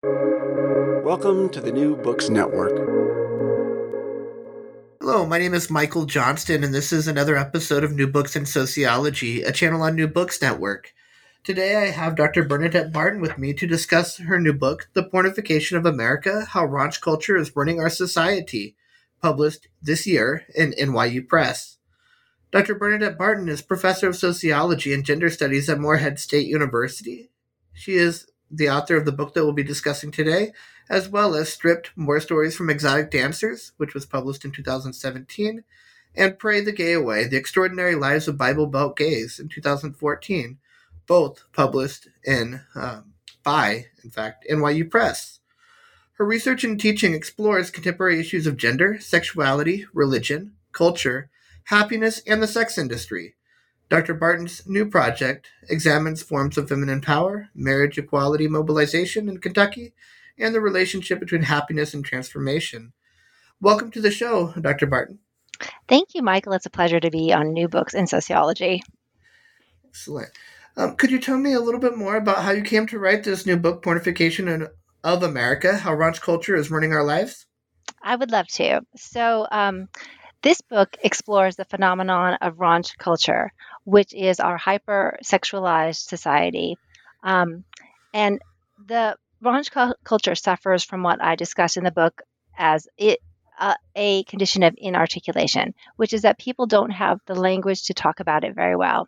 Welcome to the New Books Network. Hello, my name is Michael Johnston, and this is another episode of New Books in Sociology, a channel on New Books Network. Today I have Dr. Bernadette Barton with me to discuss her new book, The Pornification of America How Raunch Culture is Running Our Society, published this year in NYU Press. Dr. Bernadette Barton is professor of sociology and gender studies at Morehead State University. She is the author of the book that we'll be discussing today, as well as Stripped More Stories from Exotic Dancers, which was published in 2017, and Pray the Gay Away The Extraordinary Lives of Bible Belt Gays in 2014, both published in um, by, in fact, NYU Press. Her research and teaching explores contemporary issues of gender, sexuality, religion, culture, happiness, and the sex industry Dr. Barton's new project examines forms of feminine power, marriage equality mobilization in Kentucky, and the relationship between happiness and transformation. Welcome to the show, Dr. Barton. Thank you, Michael. It's a pleasure to be on New Books in Sociology. Excellent. Um, could you tell me a little bit more about how you came to write this new book, Pornification of America How Raunch Culture is Running Our Lives? I would love to. So, um, this book explores the phenomenon of raunch culture, which is our hypersexualized society. Um, and the Raunch culture suffers from what I discuss in the book as it uh, a condition of inarticulation, which is that people don't have the language to talk about it very well.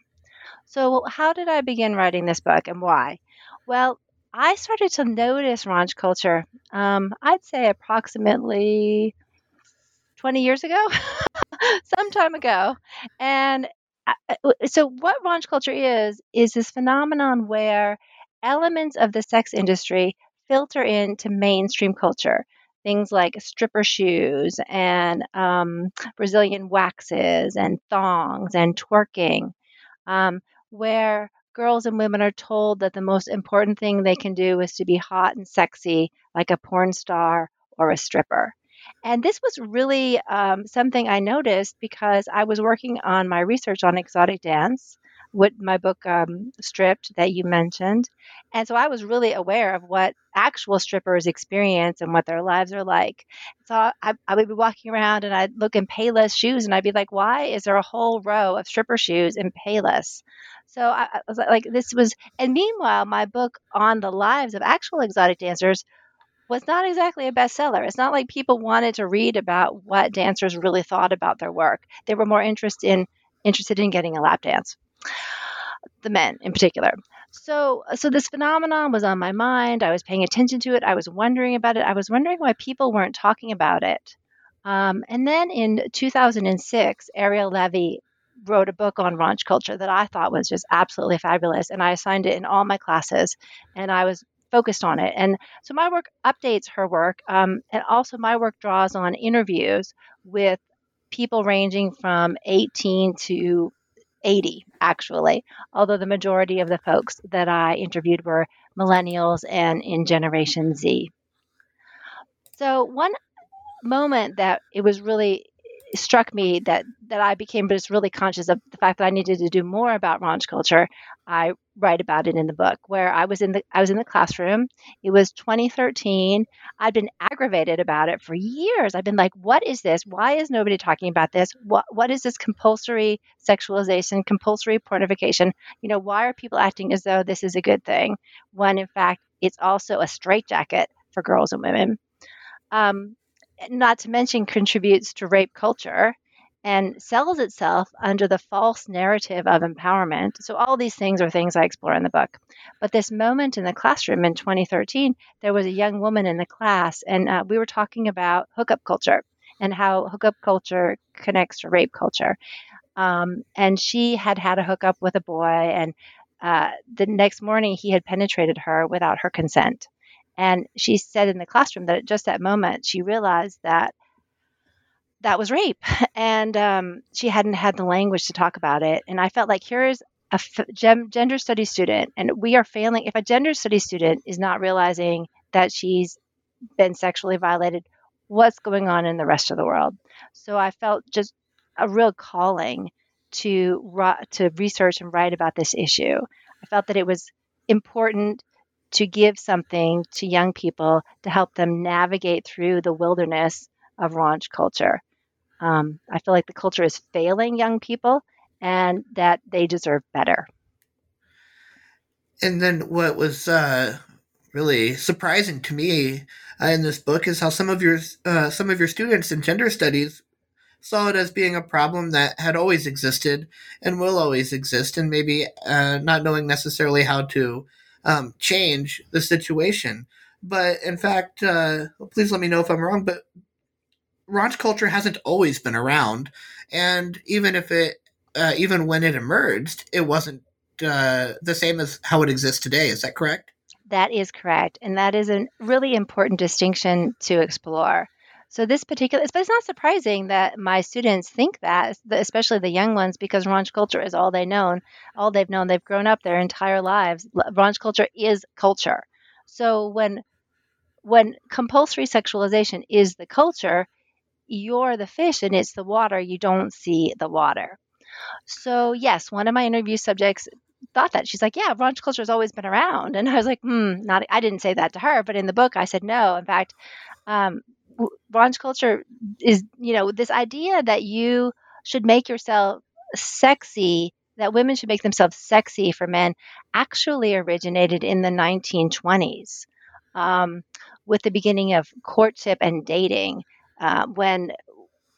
So, how did I begin writing this book and why? Well, I started to notice raunch culture, um, I'd say approximately 20 years ago, some time ago. And so, what raunch culture is, is this phenomenon where elements of the sex industry filter into mainstream culture. Things like stripper shoes and um, Brazilian waxes and thongs and twerking, um, where girls and women are told that the most important thing they can do is to be hot and sexy like a porn star or a stripper. And this was really um, something I noticed because I was working on my research on exotic dance with my book um, Stripped that you mentioned. And so I was really aware of what actual strippers experience and what their lives are like. So I, I would be walking around and I'd look in Payless shoes and I'd be like, why is there a whole row of stripper shoes in Payless? So I, I was like, this was, and meanwhile, my book on the lives of actual exotic dancers was not exactly a bestseller. It's not like people wanted to read about what dancers really thought about their work. They were more interested in interested in getting a lap dance. The men in particular. So so this phenomenon was on my mind. I was paying attention to it. I was wondering about it. I was wondering why people weren't talking about it. Um, and then in 2006, Ariel Levy wrote a book on raunch culture that I thought was just absolutely fabulous. And I assigned it in all my classes. And I was focused on it. And so my work updates her work. Um, and also, my work draws on interviews with people ranging from 18 to 80, actually, although the majority of the folks that I interviewed were millennials and in Generation Z. So, one moment that it was really struck me that that I became just really conscious of the fact that I needed to do more about raunch culture. I write about it in the book where I was in the I was in the classroom. It was 2013. I'd been aggravated about it for years. I've been like, what is this? Why is nobody talking about this? What what is this compulsory sexualization, compulsory pornification? You know, why are people acting as though this is a good thing when in fact it's also a straitjacket for girls and women? Um, not to mention contributes to rape culture and sells itself under the false narrative of empowerment. So, all these things are things I explore in the book. But this moment in the classroom in 2013, there was a young woman in the class, and uh, we were talking about hookup culture and how hookup culture connects to rape culture. Um, and she had had a hookup with a boy, and uh, the next morning he had penetrated her without her consent. And she said in the classroom that at just that moment she realized that that was rape, and um, she hadn't had the language to talk about it. And I felt like here's a f- gender studies student, and we are failing. If a gender studies student is not realizing that she's been sexually violated, what's going on in the rest of the world? So I felt just a real calling to to research and write about this issue. I felt that it was important to give something to young people to help them navigate through the wilderness of raunch culture. Um, I feel like the culture is failing young people and that they deserve better. And then what was uh, really surprising to me uh, in this book is how some of your uh, some of your students in gender studies saw it as being a problem that had always existed and will always exist, and maybe uh, not knowing necessarily how to um, change the situation. But in fact, uh, please let me know if I'm wrong. But raunch culture hasn't always been around, and even if it, uh, even when it emerged, it wasn't uh, the same as how it exists today. Is that correct? That is correct, and that is a really important distinction to explore. So this particular, but it's not surprising that my students think that, especially the young ones, because raunch culture is all they know, all they've known. They've grown up their entire lives. Raunch culture is culture. So when when compulsory sexualization is the culture, you're the fish and it's the water, you don't see the water. So, yes, one of my interview subjects thought that. She's like, Yeah, raunch culture has always been around. And I was like, Hmm, not, I didn't say that to her, but in the book, I said, No. In fact, um, raunch culture is, you know, this idea that you should make yourself sexy, that women should make themselves sexy for men, actually originated in the 1920s um, with the beginning of courtship and dating uh, when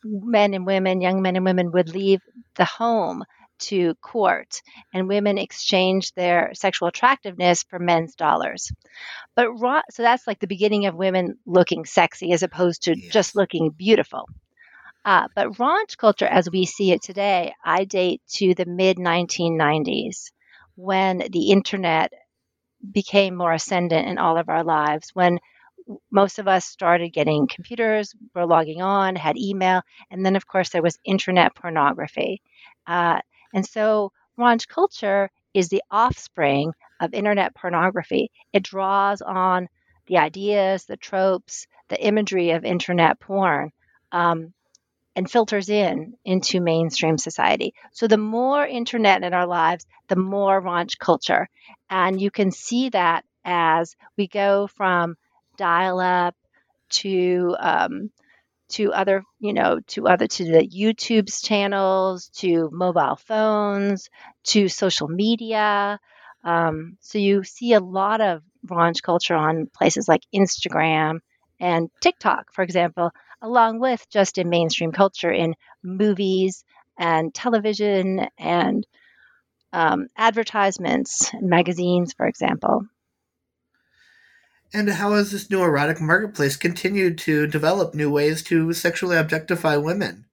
men and women, young men and women, would leave the home to court, and women exchanged their sexual attractiveness for men's dollars. But so that's like the beginning of women looking sexy as opposed to yes. just looking beautiful. Uh, but raunch culture, as we see it today, I date to the mid 1990s when the internet became more ascendant in all of our lives, when most of us started getting computers, were logging on, had email, and then, of course, there was internet pornography. Uh, and so, raunch culture is the offspring of internet pornography. It draws on the ideas, the tropes, the imagery of internet porn. Um, and filters in into mainstream society. So the more internet in our lives, the more raunch culture. And you can see that as we go from dial up to um, to other you know to other to the YouTube's channels to mobile phones to social media. Um, so you see a lot of raunch culture on places like Instagram and TikTok, for example, along with just in mainstream culture in movies and television and um, advertisements and magazines, for example. And how has this new erotic marketplace continued to develop new ways to sexually objectify women?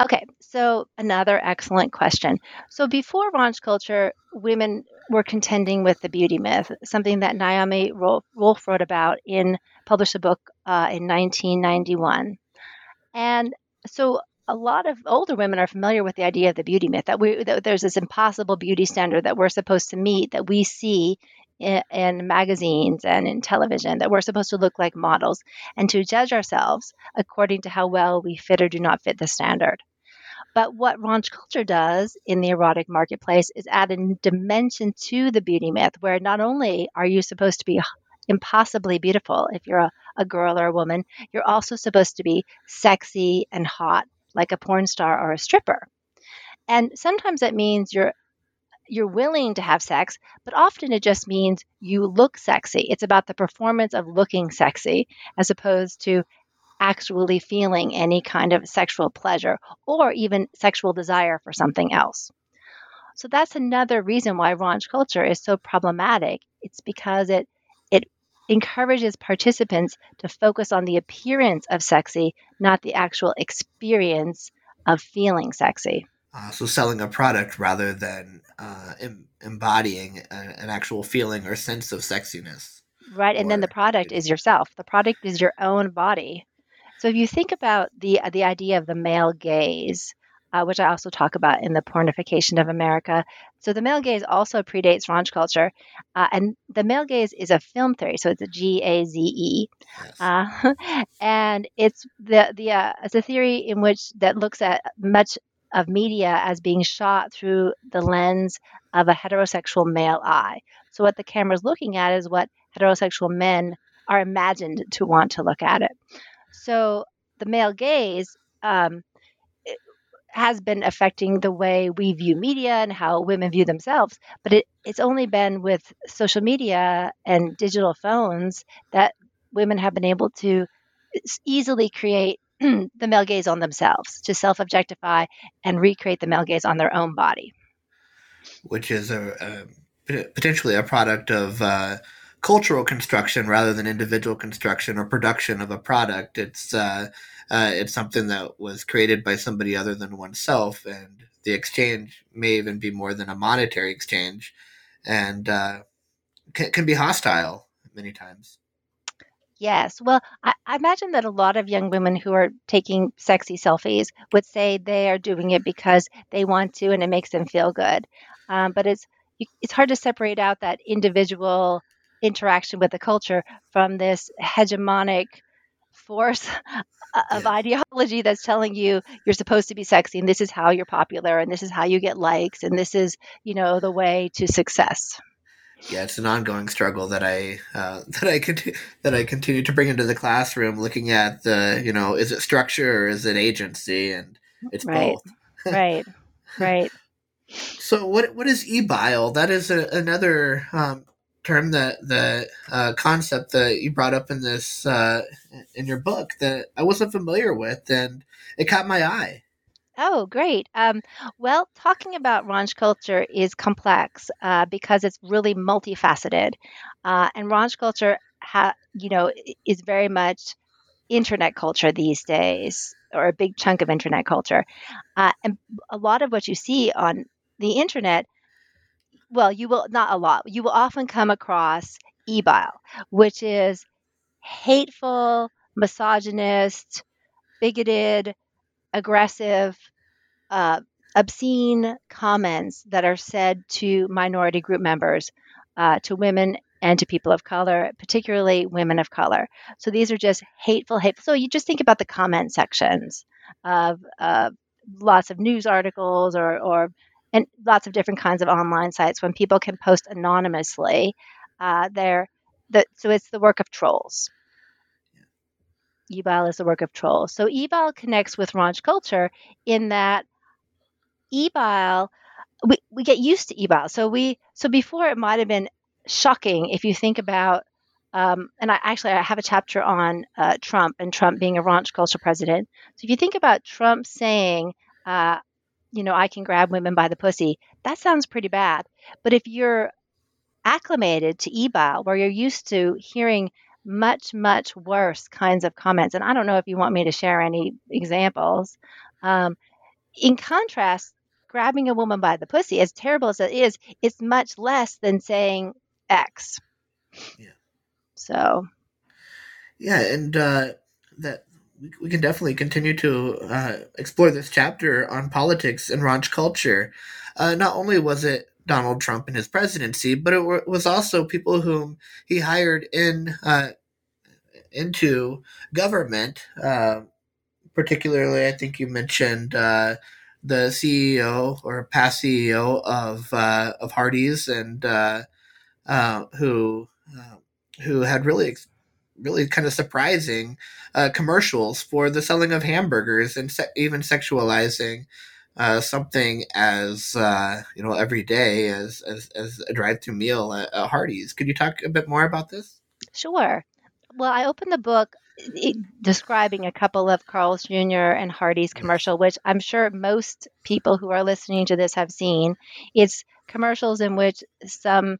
Okay, so another excellent question. So before raunch culture, women were contending with the beauty myth, something that Naomi Wolf wrote about in published a book uh, in 1991. And so a lot of older women are familiar with the idea of the beauty myth that we that there's this impossible beauty standard that we're supposed to meet that we see in, in, magazines and in television that we're supposed to look like models and to judge ourselves according to how well we fit or do not fit the standard. But what raunch culture does in the erotic marketplace is add a dimension to the beauty myth where not only are you supposed to be impossibly beautiful if you're a, a girl or a woman, you're also supposed to be sexy and hot like a porn star or a stripper. And sometimes that means you're you're willing to have sex, but often it just means you look sexy. It's about the performance of looking sexy as opposed to actually feeling any kind of sexual pleasure or even sexual desire for something else. So that's another reason why raunch culture is so problematic. It's because it it encourages participants to focus on the appearance of sexy, not the actual experience of feeling sexy. Uh, so selling a product rather than uh, em- embodying a, an actual feeling or sense of sexiness. Right, and then the product is yourself. The product is your own body. So if you think about the the idea of the male gaze, uh, which I also talk about in the pornification of America. So the male gaze also predates raunch culture, uh, and the male gaze is a film theory. So it's a G A Z E, yes. uh, and it's the the uh, it's a theory in which that looks at much of media as being shot through the lens of a heterosexual male eye. So what the camera's looking at is what heterosexual men are imagined to want to look at it. So the male gaze um, has been affecting the way we view media and how women view themselves. But it, it's only been with social media and digital phones that women have been able to easily create the male gaze on themselves, to self objectify and recreate the male gaze on their own body. Which is a, a potentially a product of uh, cultural construction rather than individual construction or production of a product. It's uh, uh, it's something that was created by somebody other than oneself, and the exchange may even be more than a monetary exchange, and uh, can, can be hostile many times. Yes. Well, I, I, imagine that a lot of young women who are taking sexy selfies would say they are doing it because they want to and it makes them feel good. Um, but it's it's hard to separate out that individual interaction with the culture from this hegemonic force of yeah. ideology that's telling you you're supposed to be sexy and this is how you're popular and this is how you get likes and this is you know the way to success yeah, it's an ongoing struggle that I uh, that I continue that I continue to bring into the classroom, looking at the you know is it structure or is it agency, and it's right. both. right, right. So what what is e-bile? That is a, another um, term that the uh, concept that you brought up in this uh, in your book that I wasn't familiar with, and it caught my eye. Oh, great. Um, well, talking about Raunch culture is complex uh, because it's really multifaceted, uh, and Raunch culture, ha- you know, is very much internet culture these days, or a big chunk of internet culture, uh, and a lot of what you see on the internet. Well, you will not a lot. You will often come across ebile, which is hateful, misogynist, bigoted aggressive, uh, obscene comments that are said to minority group members, uh, to women and to people of color, particularly women of color. So these are just hateful, hateful. So you just think about the comment sections of uh, lots of news articles or, or and lots of different kinds of online sites when people can post anonymously. Uh, there, the, so it's the work of trolls. Ebile is the work of trolls. So Ebile connects with Raunch culture in that Ebile, we, we get used to Ebile. So we so before it might have been shocking if you think about um, and I actually I have a chapter on uh, Trump and Trump being a raunch culture president. So if you think about Trump saying, uh, you know, I can grab women by the pussy, that sounds pretty bad. But if you're acclimated to ebile, where you're used to hearing much, much worse kinds of comments. And I don't know if you want me to share any examples. Um, in contrast, grabbing a woman by the pussy, as terrible as it is, it's much less than saying X. Yeah. So. Yeah, and uh, that we, we can definitely continue to uh, explore this chapter on politics and raunch culture. Uh, not only was it Donald Trump and his presidency, but it was also people whom he hired in uh, into government. Uh, particularly, I think you mentioned uh, the CEO or past CEO of uh, of Hardee's, and uh, uh, who who had really really kind of surprising commercials for the selling of hamburgers and se- even sexualizing uh, something as uh, you know every day as as, as a drive-through meal at, at Hardee's. Could you talk a bit more about this? Sure. Well, I opened the book describing a couple of Carl's Jr. and Hardee's commercial, which I'm sure most people who are listening to this have seen. It's commercials in which some,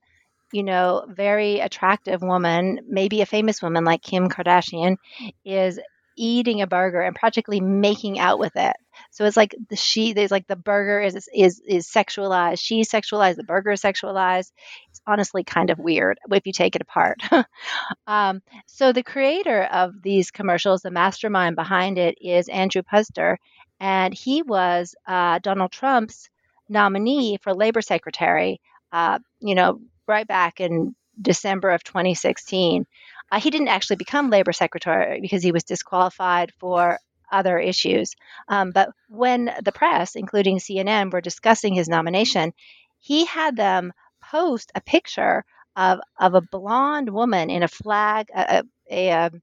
you know, very attractive woman, maybe a famous woman like Kim Kardashian, is eating a burger and practically making out with it. So it's like the she there's like the burger is is is sexualized. She's sexualized. The burger is sexualized. It's honestly kind of weird if you take it apart. um, so the creator of these commercials, the mastermind behind it, is Andrew Puzder, and he was uh, Donald Trump's nominee for labor secretary. Uh, you know, right back in December of 2016. Uh, he didn't actually become labor secretary because he was disqualified for other issues. Um, but when the press, including CNN, were discussing his nomination, he had them post a picture of of a blonde woman in a flag a, a, a um,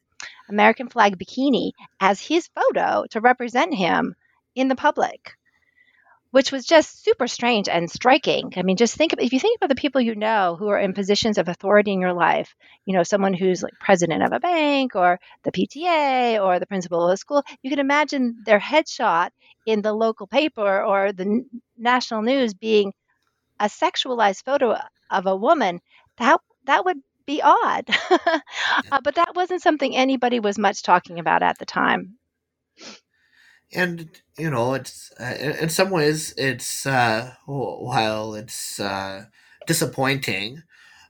American flag bikini as his photo to represent him in the public which was just super strange and striking. I mean, just think if you think about the people you know who are in positions of authority in your life, you know, someone who's like president of a bank or the PTA or the principal of a school, you can imagine their headshot in the local paper or the national news being a sexualized photo of a woman. That that would be odd. uh, but that wasn't something anybody was much talking about at the time and you know it's uh, in some ways it's uh, while it's uh, disappointing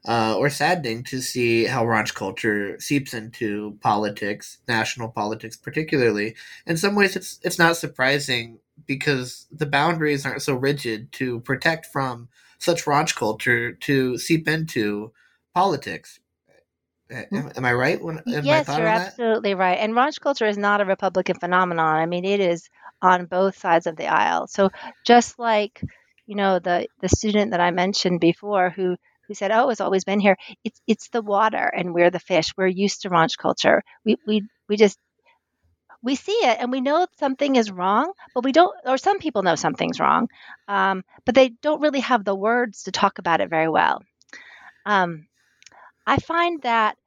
uh, or saddening to see how raunch culture seeps into politics, national politics particularly. In some ways, it's it's not surprising because the boundaries aren't so rigid to protect from such raunch culture to seep into politics. Am, I right? When yes, you're absolutely right. And raunch culture is not a Republican phenomenon. I mean, it is on both sides of the aisle. So just like you know the the student that I mentioned before who who said, "Oh, it's always been here." It's it's the water, and we're the fish. We're used to raunch culture. We we we just we see it and we know something is wrong, but we don't, or some people know something's wrong, um, but they don't really have the words to talk about it very well. Um, I find that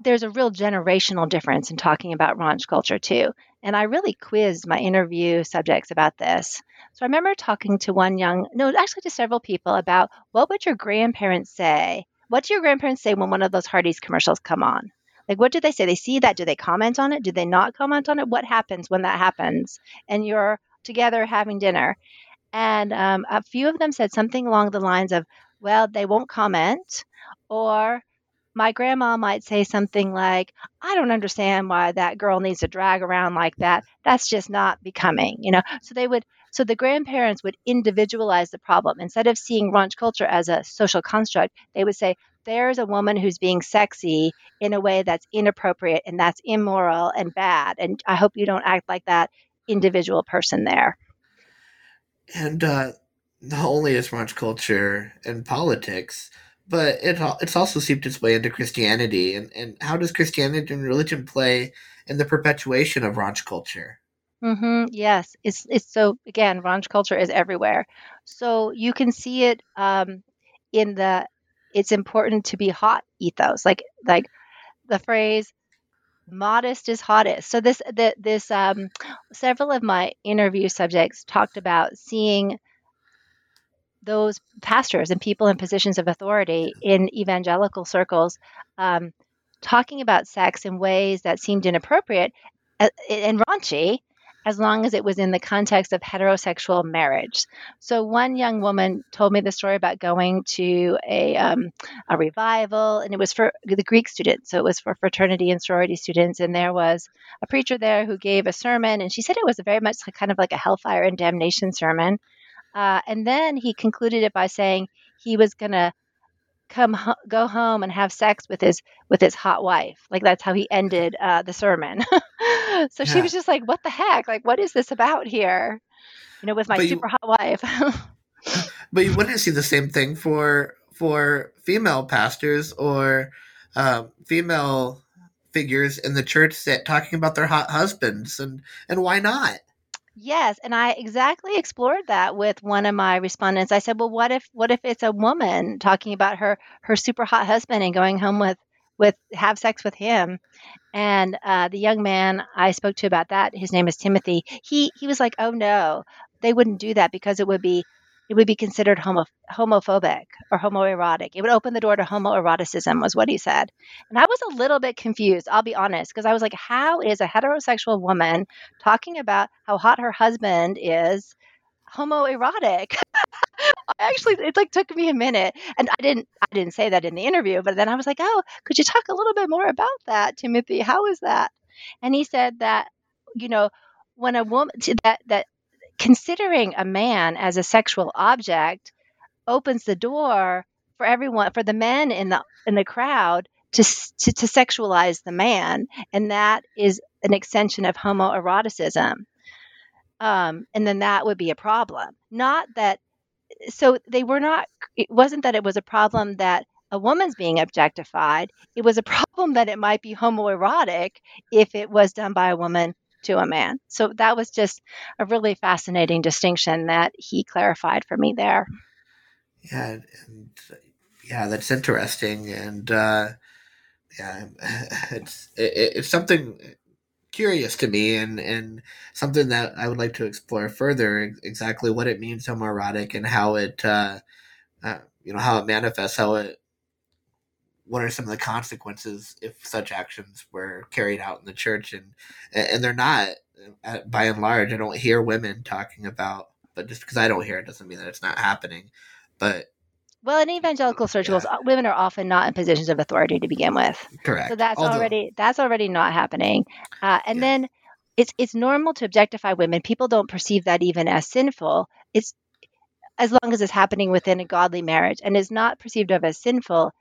there's a real generational difference in talking about raunch culture too. And I really quizzed my interview subjects about this. So I remember talking to one young, no, actually to several people about what would your grandparents say? What do your grandparents say when one of those Hardee's commercials come on? Like, what do they say? They see that? Do they comment on it? Do they not comment on it? What happens when that happens? And you're together having dinner. And um, a few of them said something along the lines of, well, they won't comment, or my grandma might say something like, I don't understand why that girl needs to drag around like that. That's just not becoming, you know? So they would, so the grandparents would individualize the problem. Instead of seeing raunch culture as a social construct, they would say, there's a woman who's being sexy in a way that's inappropriate and that's immoral and bad. And I hope you don't act like that individual person there. And uh, not only is raunch culture and politics, but it it's also seeped its way into Christianity. And, and how does Christianity and religion play in the perpetuation of raunch culture? Mm-hmm. Yes, it's it's so again, raunch culture is everywhere. So you can see it um, in the it's important to be hot ethos, like like the phrase modest is hottest. So this the, this um, several of my interview subjects talked about seeing those pastors and people in positions of authority in evangelical circles um, talking about sex in ways that seemed inappropriate uh, and raunchy as long as it was in the context of heterosexual marriage. So one young woman told me the story about going to a um, a revival, and it was for the Greek students, so it was for fraternity and sorority students, and there was a preacher there who gave a sermon, and she said it was very much kind of like a hellfire and damnation sermon. Uh, and then he concluded it by saying he was going to come ho- go home and have sex with his with his hot wife. Like that's how he ended uh, the sermon. so yeah. she was just like, "What the heck? Like, what is this about here?" You know, with my but super you, hot wife. but you wouldn't see the same thing for for female pastors or uh, female figures in the church that talking about their hot husbands and and why not? Yes, and I exactly explored that with one of my respondents. I said, "Well, what if what if it's a woman talking about her her super hot husband and going home with with have sex with him?" And uh, the young man I spoke to about that, his name is Timothy. He he was like, "Oh no, they wouldn't do that because it would be it would be considered homo- homophobic or homoerotic. It would open the door to homoeroticism, was what he said. And I was a little bit confused, I'll be honest, because I was like, how is a heterosexual woman talking about how hot her husband is homoerotic? I actually it like took me a minute and I didn't I didn't say that in the interview, but then I was like, "Oh, could you talk a little bit more about that, Timothy? How is that?" And he said that you know, when a woman that that considering a man as a sexual object opens the door for everyone for the men in the in the crowd to, to, to sexualize the man and that is an extension of homoeroticism um, and then that would be a problem not that so they were not it wasn't that it was a problem that a woman's being objectified. It was a problem that it might be homoerotic if it was done by a woman to a man. So that was just a really fascinating distinction that he clarified for me there. Yeah, and yeah, that's interesting, and uh, yeah, it's it, it's something curious to me, and and something that I would like to explore further. Exactly what it means homoerotic and how it, uh, uh, you know, how it manifests, how it what are some of the consequences if such actions were carried out in the church and and they're not by and large i don't hear women talking about but just because i don't hear it doesn't mean that it's not happening but well, in evangelical circles, yeah. Uh, women are often not in positions of authority to begin with. Correct. So that's Although, already that's already not happening. Uh, and yeah. then it's it's normal to objectify women. People don't perceive that even as sinful. It's as long as it's happening within a godly marriage and is not perceived of as sinful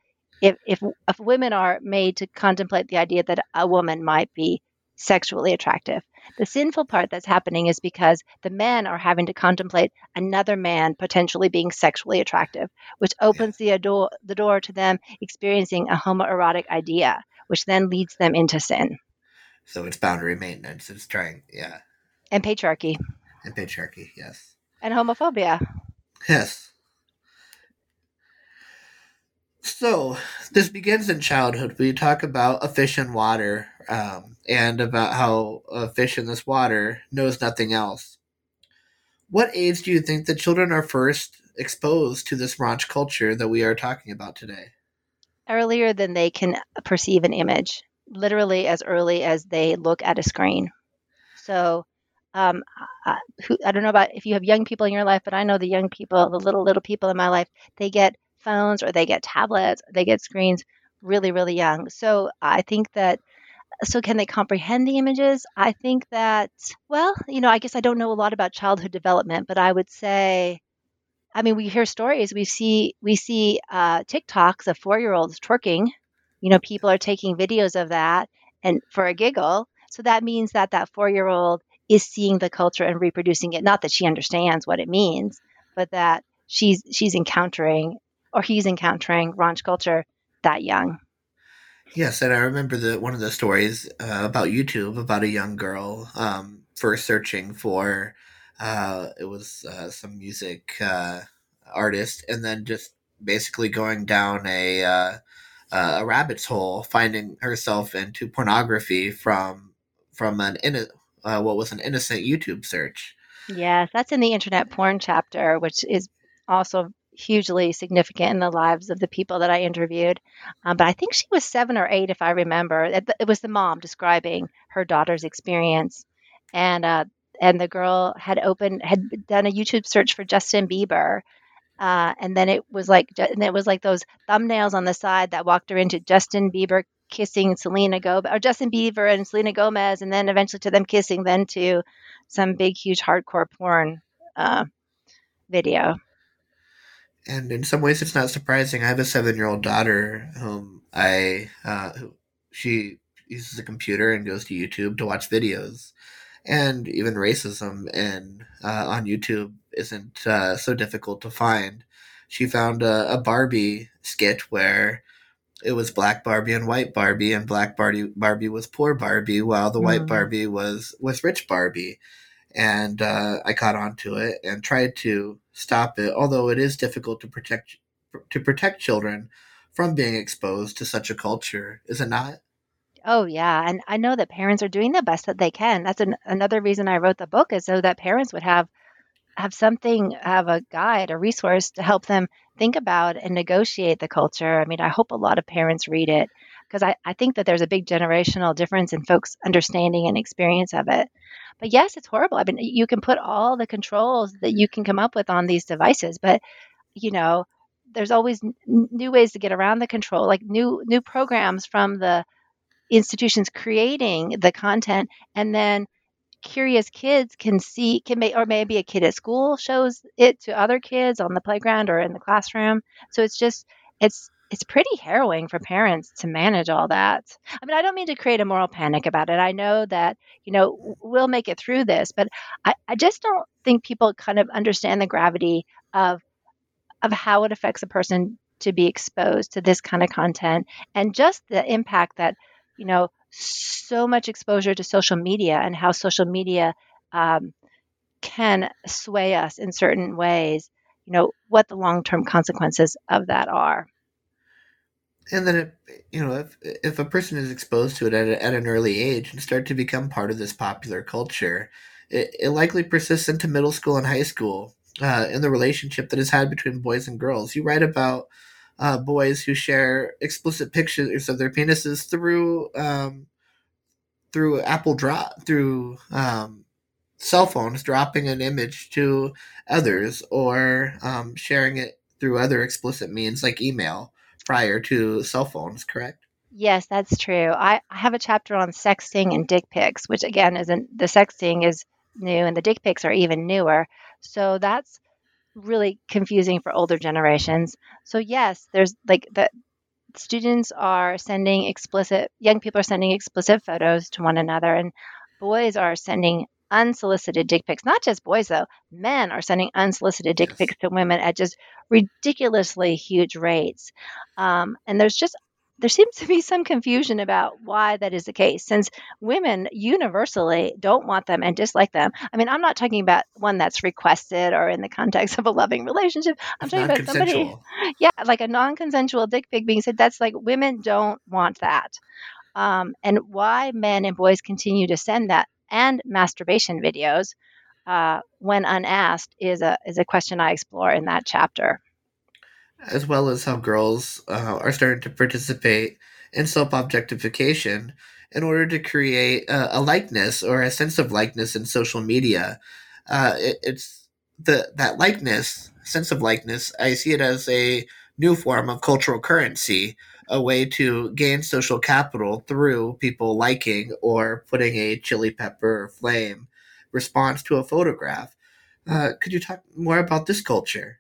if, if, if women are made to contemplate the idea that a woman might be sexually attractive. The sinful part that's happening is because the men are having to contemplate another man potentially being sexually attractive, which opens the door, the door to them experiencing a homoerotic idea, which then leads them into sin. So it's boundary maintenance. It's trying, yeah. And patriarchy. And patriarchy, yes. And homophobia. Yes. So this begins in childhood. We talk about a fish in water um, and about how a fish in this water knows nothing else. What age do you think the children are first exposed to this raunch culture that we are talking about today? Earlier than they can perceive an image, literally as early as they look at a screen. So, um, I, I don't know about if you have young people in your life, but I know the young people, the little little people in my life, they get phones or they get tablets, they get screens really, really young. So I think that so can they comprehend the images? I think that well, you know, I guess I don't know a lot about childhood development, but I would say I mean, we hear stories. We see we see uh, TikToks of four year olds twerking. You know, people are taking videos of that and for a giggle. So that means that that four year old is seeing the culture and reproducing it. Not that she understands what it means, but that she's she's encountering or he's encountering raunch culture that young. Yes, and I remember the one of the stories uh, about YouTube about a young girl um, first searching for uh, it was uh, some music uh, artist, and then just basically going down a uh, uh, a rabbit's hole, finding herself into pornography from from an in what was an innocent YouTube search. Yes, that's in the internet porn chapter, which is also hugely significant in the lives of the people that I interviewed. Um, but I think she was seven or eight, if I remember. It, it was the mom describing her daughter's experience, and uh, and the girl had opened had done a YouTube search for Justin Bieber. Uh, and then it was like, and it was like those thumbnails on the side that walked her into Justin Bieber kissing Selena Gomez, or Justin Bieber and Selena Gomez, and then eventually to them kissing, then to some big, huge hardcore porn uh, video and in some ways it's not surprising. I have a seven year old daughter whom I uh, who she uses a computer and goes to YouTube to watch videos, and even racism and uh, on YouTube isn't uh, so difficult to find. She found a, a Barbie skit where it was black Barbie and white Barbie, and black Barbie Barbie was poor Barbie, while the mm. white Barbie was was rich Barbie and uh, I caught on to it and tried to stop it. Although it is difficult to protect to protect children from being exposed to such a culture, is it not? Oh yeah, and I know that parents are doing the best that they can. That's an, another reason I wrote the book is so that parents would have have something, have a guide, a resource to help them think about and negotiate the culture. I mean, I hope a lot of parents read it because I, I think that there's a big generational difference in folks' understanding and experience of it. But yes, it's horrible. I mean, you can put all the controls that you can come up with on these devices, but you know, there's always n- new ways to get around the control, like new new programs from the institutions creating the content, and then curious kids can see can may or maybe a kid at school shows it to other kids on the playground or in the classroom. So it's just it's it's pretty harrowing for parents to manage all that. I mean, I don't mean to create a moral panic about it. I know that, you know, we'll make it through this, but I, I just don't think people kind of understand the gravity of of how it affects a person to be exposed to this kind of content and just the impact that you know so much exposure to social media and how social media um, can sway us in certain ways you know what the long-term consequences of that are and then it, you know if if a person is exposed to it at, a, at an early age and start to become part of this popular culture it, it likely persists into middle school and high school uh, in the relationship that is had between boys and girls. You write about uh, boys who share explicit pictures of their penises through um, through apple drop through um, cell phones dropping an image to others or um, sharing it through other explicit means like email prior to cell phones, correct? Yes, that's true. I, I have a chapter on sexting and dick pics, which again isn't the sexting is new and the dick pics are even newer. So that's really confusing for older generations. So yes, there's like the students are sending explicit young people are sending explicit photos to one another and boys are sending unsolicited dick pics. Not just boys, though. Men are sending unsolicited dick yes. pics to women at just ridiculously huge rates. Um, and there's just there seems to be some confusion about why that is the case since women universally don't want them and dislike them. I mean, I'm not talking about one that's requested or in the context of a loving relationship. I'm talking about somebody, yeah, like a non consensual dick pic being said. That's like women don't want that. Um, and why men and boys continue to send that and masturbation videos uh, when unasked is a is a question I explore in that chapter. As well as how girls uh, are starting to participate in self objectification in order to create a, a, likeness or a sense of likeness in social media. Uh, it, it's the that likeness, sense of likeness. I see it as a new form of cultural currency a way to gain social capital through people liking or putting a chili pepper flame response to a photograph. Uh, could you talk more about this culture?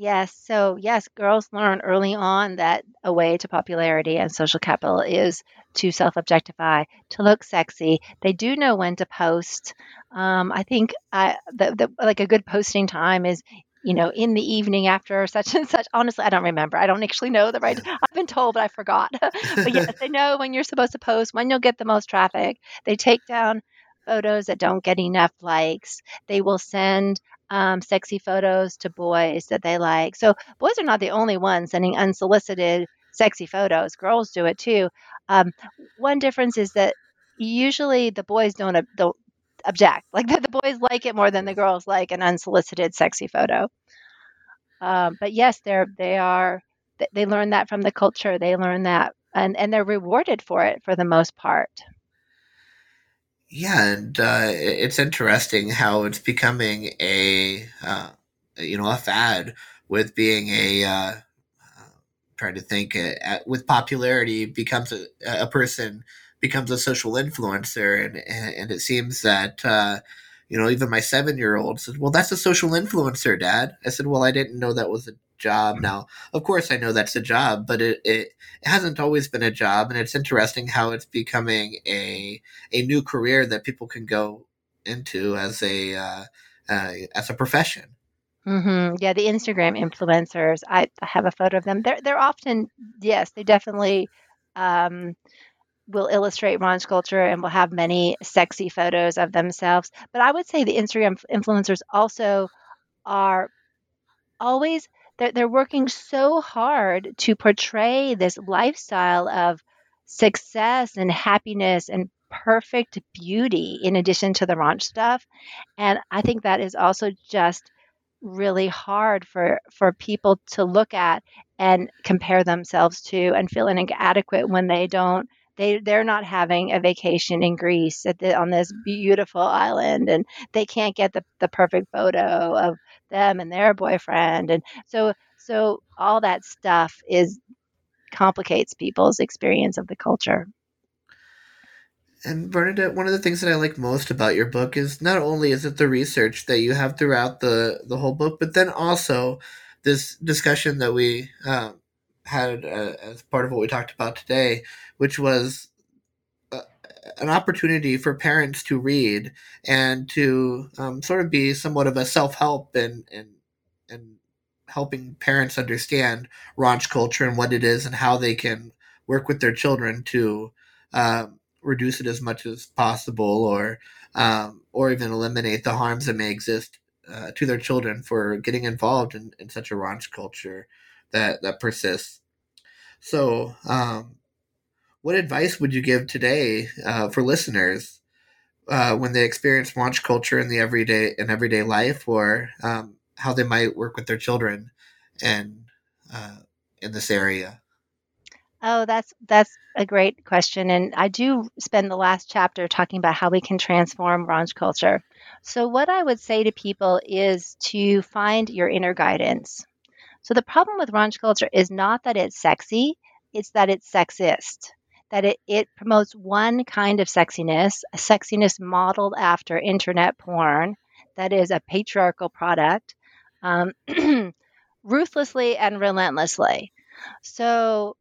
Yes. So, yes, girls learn early on that a way to popularity and social capital is to self objectify, to look sexy. They do know when to post. Um, I think I, the, the, like a good posting time is you know, in the evening after such and such. Honestly, I don't remember. I don't actually know the right. I've been told, but I forgot. but yes, they know when you're supposed to post, when you'll get the most traffic. They take down photos that don't get enough likes. They will send um, sexy photos to boys that they like. So boys are not the only ones sending unsolicited sexy photos. Girls do it too. Um, one difference is that usually the boys don't don't object. Like the, the boys like it more than the girls like an unsolicited sexy photo. Um, but yes, they're they are they learn that from the culture. They learn that, and and they're rewarded for it for the most part. Yeah, and uh, it's interesting how it's becoming a uh, you know a fad with being a uh, trying to think uh, with popularity becomes a, a person becomes a social influencer, and and it seems that uh, you know even my seven year old said, "Well, that's a social influencer, Dad." I said, "Well, I didn't know that was a job. Mm-hmm. Now, of course, I know that's a job, but it, it, it hasn't always been a job, and it's interesting how it's becoming a a new career that people can go into as a uh, uh, as a profession." Mm-hmm. Yeah, the Instagram influencers. I, I have a photo of them. They're they're often yes, they definitely um, will illustrate raunch culture and will have many sexy photos of themselves. But I would say the Instagram influencers also are always they're, they're working so hard to portray this lifestyle of success and happiness and perfect beauty in addition to the raunch stuff. And I think that is also just really hard for for people to look at and compare themselves to and feel inadequate when they don't they they're not having a vacation in Greece the, on this beautiful island, and they can't get the, the perfect photo of them and their boyfriend, and so so all that stuff is complicates people's experience of the culture. And Bernadette, one of the things that I like most about your book is not only is it the research that you have throughout the the whole book, but then also this discussion that we uh, had uh, as part of what we talked about today, which was uh, an opportunity for parents to read and to um, sort of be somewhat of a self help and and and helping parents understand raunch culture and what it is and how they can work with their children to uh, reduce it as much as possible or um, or even eliminate the harms that may exist uh, to their children for getting involved in, in such a raunch culture that that persists. So, um, what advice would you give today uh, for listeners uh, when they experience raunch culture in the everyday in everyday life, or um, how they might work with their children and uh, in this area? Oh, that's that's a great question, and I do spend the last chapter talking about how we can transform raunch culture. So, what I would say to people is to find your inner guidance. So, the problem with raunch culture is not that it's sexy; it's that it's sexist. That it, it promotes one kind of sexiness, a sexiness modeled after internet porn, that is a patriarchal product, um, ruthlessly and relentlessly. So,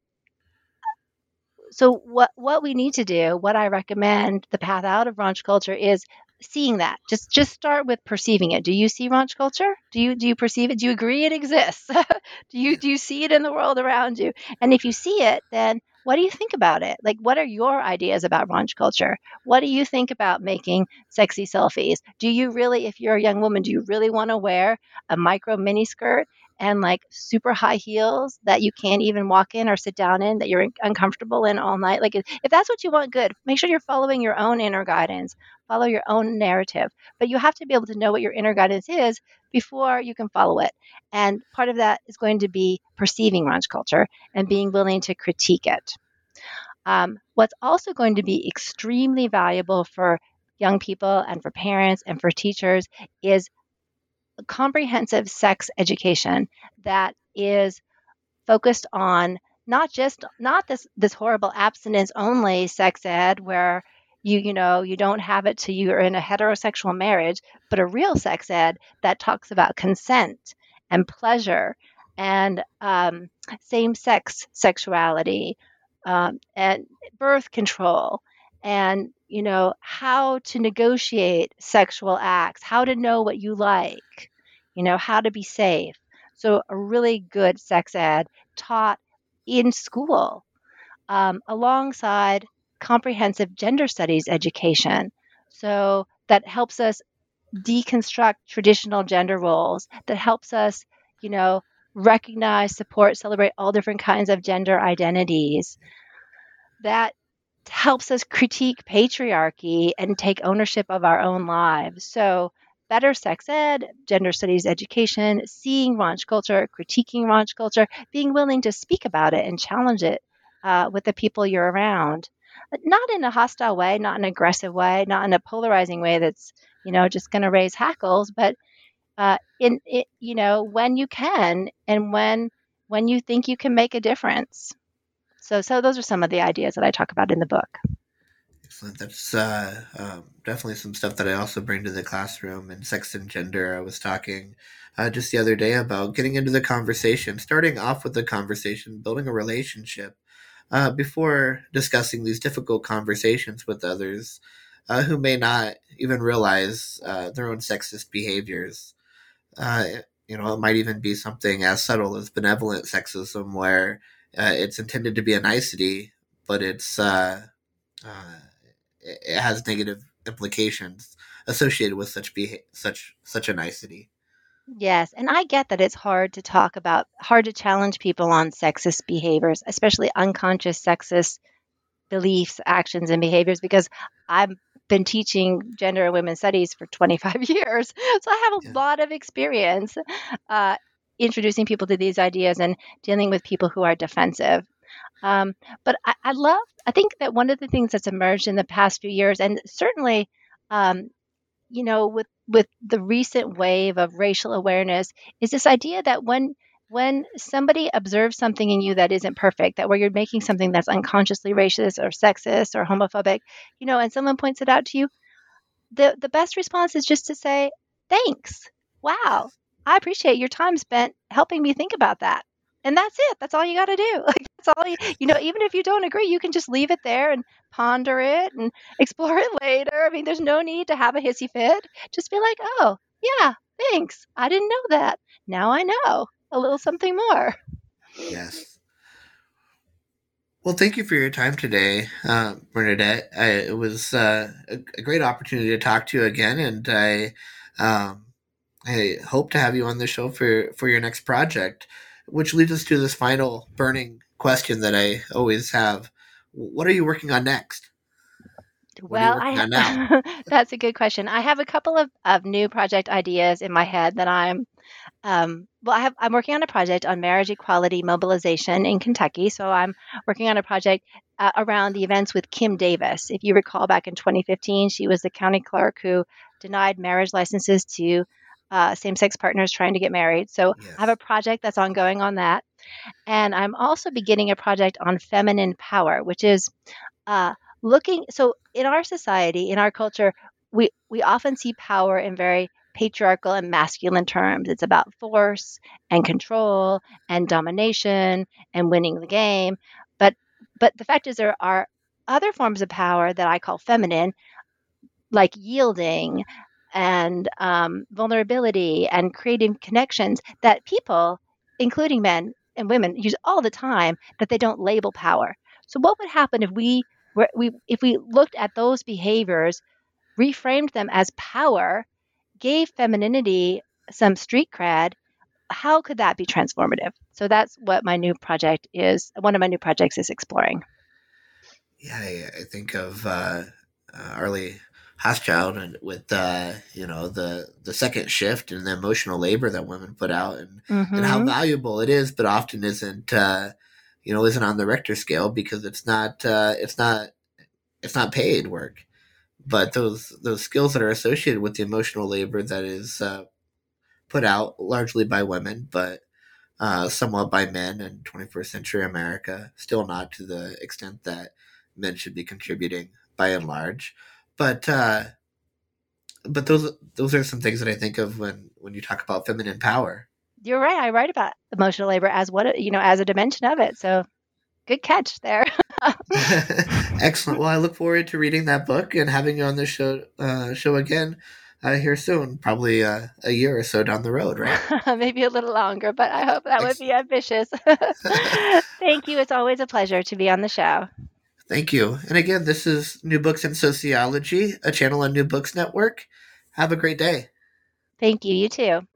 so what what we need to do, what I recommend, the path out of raunch culture is seeing that. Just just start with perceiving it. Do you see raunch culture? Do you do you perceive it? Do you agree it exists? do you do you see it in the world around you? And if you see it, then what do you think about it? Like what are your ideas about raunch culture? What do you think about making sexy selfies? Do you really if you're a young woman, do you really want to wear a micro mini skirt and like super high heels that you can't even walk in or sit down in that you're uncomfortable in all night like if that's what you want good. Make sure you're following your own inner guidance follow your own narrative but you have to be able to know what your inner guidance is before you can follow it and part of that is going to be perceiving raunch culture and being willing to critique it. Um, what's also going to be extremely valuable for young people and for parents and for teachers is comprehensive sex education that is focused on not just not this this horrible abstinence only sex ed where you you know you don't have it till you're in a heterosexual marriage but a real sex ed that talks about consent and pleasure and um, same-sex sexuality um, and birth control and you know how to negotiate sexual acts how to know what you like you know how to be safe. So a really good sex ed taught in school um, alongside comprehensive gender studies education. So that helps us deconstruct traditional gender roles that helps us you know recognize support celebrate all different kinds of gender identities. That helps us critique patriarchy and take ownership of our own lives. So, better sex ed, gender studies education, seeing raunch culture, critiquing raunch culture, being willing to speak about it and challenge it uh, with the people you're around. Not in a hostile way, not an aggressive way, not in a polarizing way that's, you know, just going to raise hackles, but uh, in it, you know, when you can and when when you think you can make a difference. So, so those are some of the ideas that I talk about in the book. Excellent. That's uh, um, definitely some stuff that I also bring to the classroom. And sex and gender, I was talking uh, just the other day about getting into the conversation, starting off with the conversation, building a relationship uh, before discussing these difficult conversations with others uh, who may not even realize uh, their own sexist behaviors. Uh, you know, it might even be something as subtle as benevolent sexism, where uh, it's intended to be a nicety, but it's uh, uh, it has negative implications associated with such beha- such such a nicety. Yes, and I get that it's hard to talk about, hard to challenge people on sexist behaviors, especially unconscious sexist beliefs, actions, and behaviors, because I've been teaching gender and women's studies for 25 years. So I have a yeah. lot of experience uh, introducing people to these ideas and dealing with people who are defensive. Um, but I, I, love, I think that one of the things that's emerged in the past few years, and certainly, um, you know, with with the recent wave of racial awareness, is this idea that when when somebody observes something in you that isn't perfect, that where you're making something that's unconsciously racist or sexist or homophobic, you know, and someone points it out to you, the the best response is just to say, "Thanks, wow, I appreciate your time spent helping me think about that. And that's it. That's all you got to do. Like that's all you, you know, even if you don't agree, you can just leave it there and ponder it and explore it later. I mean, there's no need to have a hissy fit. Just be like, "Oh, yeah, thanks. I didn't know that. Now I know." a little something more. Yes. Well, thank you for your time today, uh, Bernadette. I, it was uh, a, a, great opportunity to talk to you again, and I um, I hope to have you on the show for for your next project. Which leads us to this final burning question that I always have: What are you working on next? well, I that's a good question. I have a couple of, of new project ideas in my head that I'm um, well, I have, I'm working on a project on marriage equality mobilization in Kentucky. So I'm working on a project uh, around the events with Kim Davis. If you recall, back in 2015, she was the county clerk who denied marriage licenses to uh, same sex partners trying to get married. So yes. I have a project that's ongoing on that. And I'm also beginning a project on feminine power, which is uh, looking. So in our society, in our culture, we, we often see power in very patriarchal and masculine terms. It's about force and control and domination and winning the game. But but the fact is there are other forms of power that I call feminine, like yielding and um, vulnerability and creating connections that people, including men and women, use all the time that they don't label power. So what would happen if we we if we looked at those behaviors, reframed them as power, gave femininity some street cred, how could that be transformative? So that's what my new project is. One of my new projects is exploring. Yeah, I, I think of uh, uh, Arlie Hochschild and with uh, you know the the second shift and the emotional labor that women put out and, mm-hmm. and how mm-hmm. valuable it is, but often isn't uh, you know isn't on the Richter scale because it's not uh, it's not it's not paid work but those those skills that are associated with the emotional labor that is uh, put out largely by women, but uh, somewhat by men in 21st century America, still not to the extent that men should be contributing by and large. But uh, but those those are some things that I think of when when you talk about feminine power. You're right. I write about emotional labor as what you know as a dimension of it. So good catch there. Excellent. Well, I look forward to reading that book and having you on the show uh, show again uh, here soon, probably uh, a year or so down the road, right? Maybe a little longer, but I hope that would be ambitious. Thank you. It's always a pleasure to be on the show. Thank you. And again, this is New Books in Sociology, a channel on New Books Network. Have a great day. Thank you. You too.